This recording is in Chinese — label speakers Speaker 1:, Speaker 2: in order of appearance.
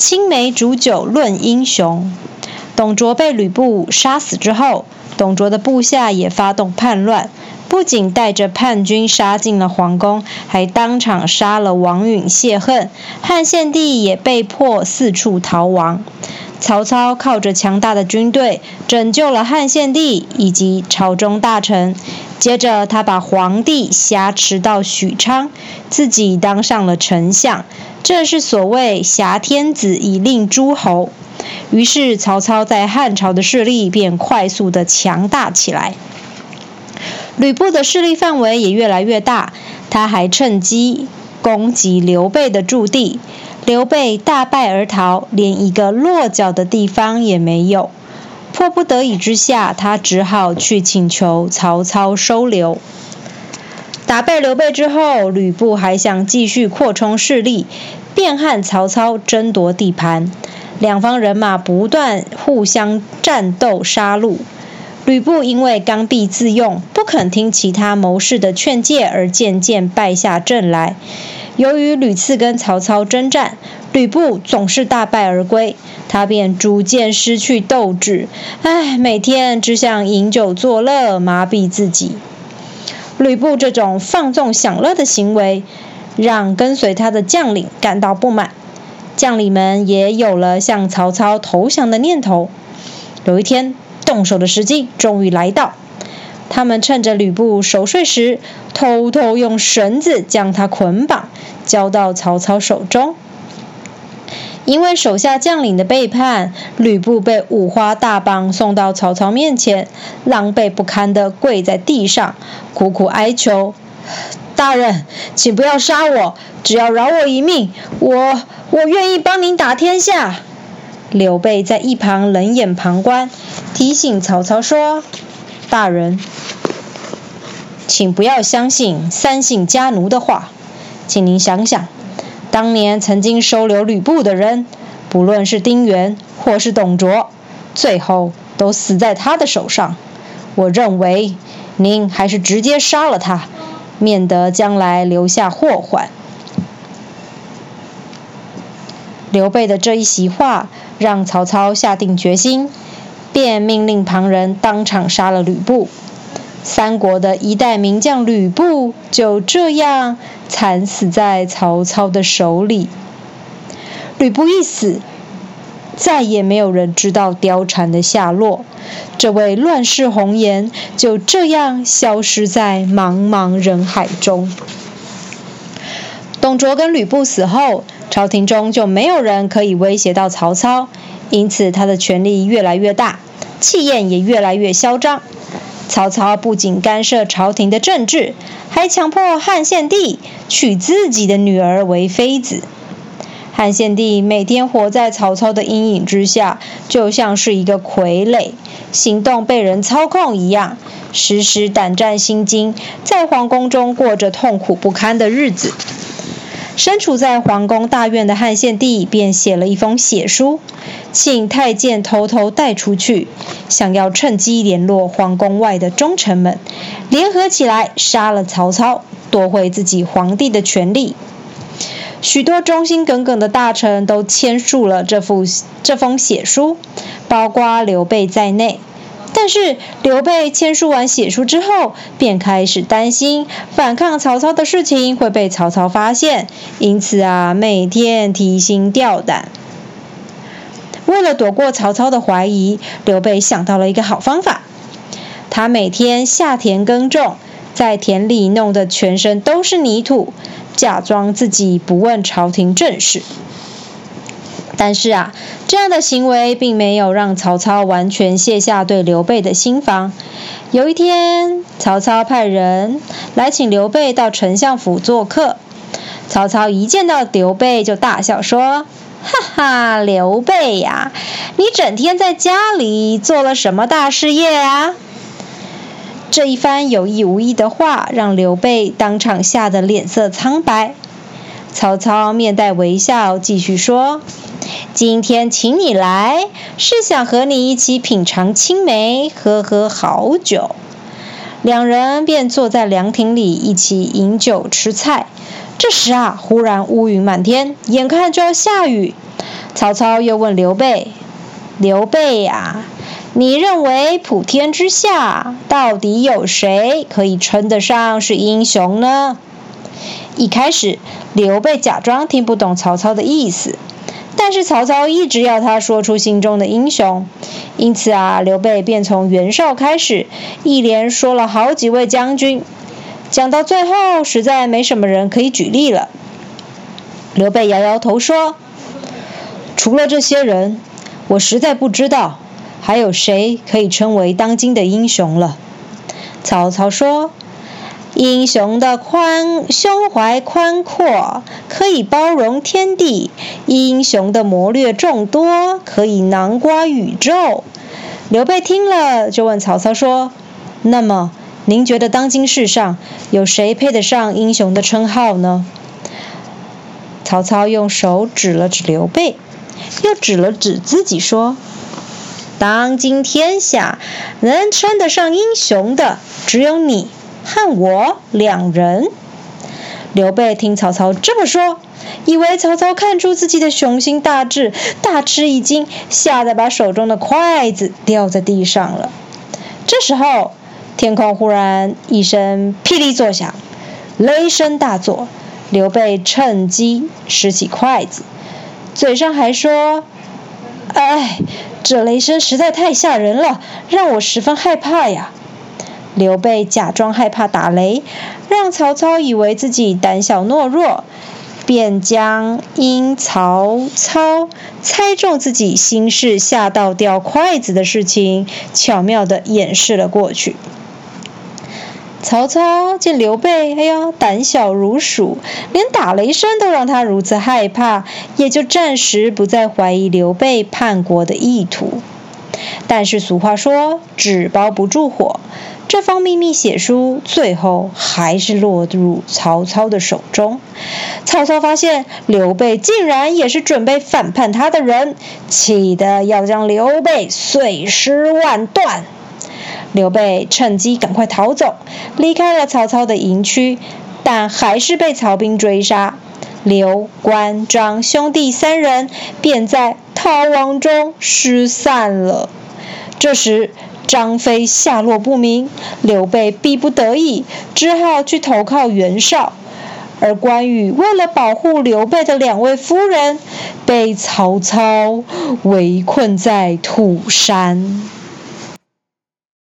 Speaker 1: 青梅煮酒论英雄。董卓被吕布杀死之后，董卓的部下也发动叛乱，不仅带着叛军杀进了皇宫，还当场杀了王允泄恨。汉献帝也被迫四处逃亡。曹操靠着强大的军队拯救了汉献帝以及朝中大臣。接着，他把皇帝挟持到许昌，自己当上了丞相，这是所谓挟天子以令诸侯。于是，曹操在汉朝的势力便快速的强大起来。吕布的势力范围也越来越大，他还趁机攻击刘备的驻地，刘备大败而逃，连一个落脚的地方也没有。迫不得已之下，他只好去请求曹操收留。打败刘备之后，吕布还想继续扩充势力，便和曹操争夺地盘。两方人马不断互相战斗杀戮。吕布因为刚愎自用，不肯听其他谋士的劝诫，而渐渐败下阵来。由于屡次跟曹操征战，吕布总是大败而归，他便逐渐失去斗志，唉，每天只想饮酒作乐，麻痹自己。吕布这种放纵享乐的行为，让跟随他的将领感到不满，将领们也有了向曹操投降的念头。有一天，动手的时机终于来到，他们趁着吕布熟睡时，偷偷用绳子将他捆绑，交到曹操手中。因为手下将领的背叛，吕布被五花大绑送到曹操面前，狼狈不堪地跪在地上，苦苦哀求：“大人，请不要杀我，只要饶我一命，我我愿意帮您打天下。”刘备在一旁冷眼旁观，提醒曹操说：“大人，请不要相信三姓家奴的话，请您想想。”当年曾经收留吕布的人，不论是丁原或是董卓，最后都死在他的手上。我认为，您还是直接杀了他，免得将来留下祸患。刘备的这一席话，让曹操下定决心，便命令旁人当场杀了吕布。三国的一代名将吕布就这样惨死在曹操的手里。吕布一死，再也没有人知道貂蝉的下落。这位乱世红颜就这样消失在茫茫人海中。董卓跟吕布死后，朝廷中就没有人可以威胁到曹操，因此他的权力越来越大，气焰也越来越嚣张。曹操不仅干涉朝廷的政治，还强迫汉献帝娶自己的女儿为妃子。汉献帝每天活在曹操的阴影之下，就像是一个傀儡，行动被人操控一样，时时胆战心惊，在皇宫中过着痛苦不堪的日子。身处在皇宫大院的汉献帝便写了一封血书，请太监偷偷带出去，想要趁机联络皇宫外的忠臣们，联合起来杀了曹操，夺回自己皇帝的权利。许多忠心耿耿的大臣都签署了这幅这封血书，包括刘备在内。但是刘备签署完血书之后，便开始担心反抗曹操的事情会被曹操发现，因此啊，每天提心吊胆。为了躲过曹操的怀疑，刘备想到了一个好方法。他每天下田耕种，在田里弄得全身都是泥土，假装自己不问朝廷政事。但是啊，这样的行为并没有让曹操完全卸下对刘备的心防。有一天，曹操派人来请刘备到丞相府做客。曹操一见到刘备就大笑说：“哈哈，刘备呀，你整天在家里做了什么大事业啊？”这一番有意无意的话，让刘备当场吓得脸色苍白。曹操面带微笑，继续说。今天请你来，是想和你一起品尝青梅，喝喝好酒。两人便坐在凉亭里一起饮酒吃菜。这时啊，忽然乌云满天，眼看就要下雨。曹操又问刘备：“刘备呀，你认为普天之下到底有谁可以称得上是英雄呢？”一开始，刘备假装听不懂曹操的意思，但是曹操一直要他说出心中的英雄，因此啊，刘备便从袁绍开始，一连说了好几位将军，讲到最后，实在没什么人可以举例了。刘备摇摇头说：“除了这些人，我实在不知道还有谁可以称为当今的英雄了。”曹操说。英雄的宽胸怀宽阔，可以包容天地；英雄的谋略众多，可以囊括宇宙。刘备听了，就问曹操说：“那么，您觉得当今世上有谁配得上英雄的称号呢？”曹操用手指了指刘备，又指了指自己说：“当今天下能称得上英雄的，只有你。”和我两人，刘备听曹操这么说，以为曹操看出自己的雄心大志，大吃一惊，吓得把手中的筷子掉在地上了。这时候，天空忽然一声霹雳作响，雷声大作。刘备趁机拾起筷子，嘴上还说：“哎，这雷声实在太吓人了，让我十分害怕呀。”刘备假装害怕打雷，让曹操以为自己胆小懦弱，便将因曹操猜中自己心事吓到掉筷子的事情，巧妙地掩饰了过去。曹操见刘备，哎呀，胆小如鼠，连打雷声都让他如此害怕，也就暂时不再怀疑刘备叛国的意图。但是俗话说，纸包不住火。这封秘密血书最后还是落入曹操的手中。曹操发现刘备竟然也是准备反叛他的人，气得要将刘备碎尸万段。刘备趁机赶快逃走，离开了曹操的营区，但还是被曹兵追杀。刘关张兄弟三人便在逃亡中失散了。这时，张飞下落不明，刘备逼不得已，只好去投靠袁绍。而关羽为了保护刘备的两位夫人，被曹操围困在土山。